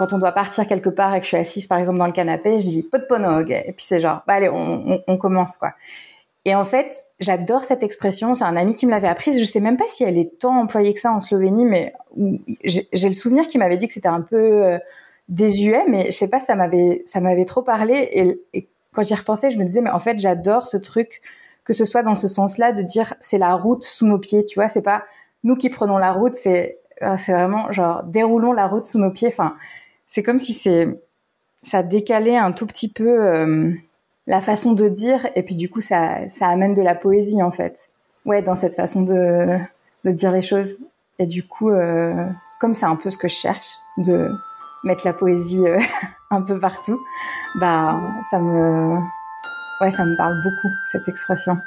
quand on doit partir quelque part et que je suis assise par exemple dans le canapé, je dis pot de ponog et puis c'est genre bah allez on, commence quoi. Et en fait j'adore cette expression, c'est un ami qui me l'avait apprise, je sais même pas si elle est tant employée que ça en Slovénie, mais j'ai le souvenir qu'il m'avait dit que c'était un peu euh, désuet, mais je sais pas ça m'avait ça m'avait trop parlé et, et quand j'y repensais je me disais mais en fait j'adore ce truc que ce soit dans ce sens-là de dire c'est la route sous nos pieds, tu vois, c'est pas nous qui prenons la route, c'est euh, c'est vraiment genre déroulons la route sous nos pieds. Enfin, c'est comme si c'est ça décalait un tout petit peu euh, la façon de dire et puis du coup ça ça amène de la poésie en fait. Ouais, dans cette façon de de dire les choses. Et du coup, euh, comme c'est un peu ce que je cherche, de mettre la poésie un peu partout, bah ça me ouais ça me parle beaucoup cette expression.